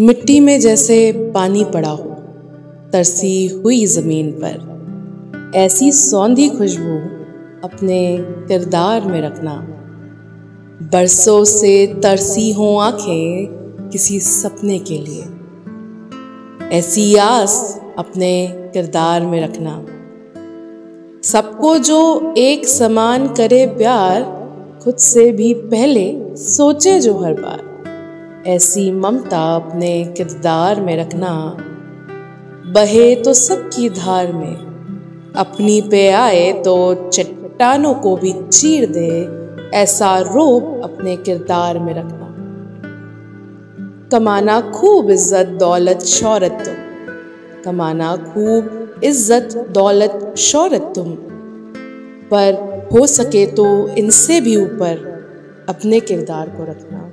मिट्टी में जैसे पानी पड़ा हो, तरसी हुई ज़मीन पर। ऐसी सौंधी खुशबू अपने किरदार में रखना। बरसों से तरसी हो आँखें किसी सपने के लिए। ऐसी आस अपने किरदार में रखना। सबको जो एक समान करे प्यार, खुद से भी पहले सोचे जो हर बार। ऐसी ममता अपने किरदार में रखना। बहे तो सबकी धार में, अपनी पे आए तो चट्टानों को भी चीर दे, ऐसा रूप अपने किरदार में रखना। कमाना खूब इज़्ज़त, दौलत शौरत तुम। कमाना खूब इज़्ज़त, दौलत शौरत तुम। पर हो सके तो इनसे भी ऊपर अपने किरदार को रखना।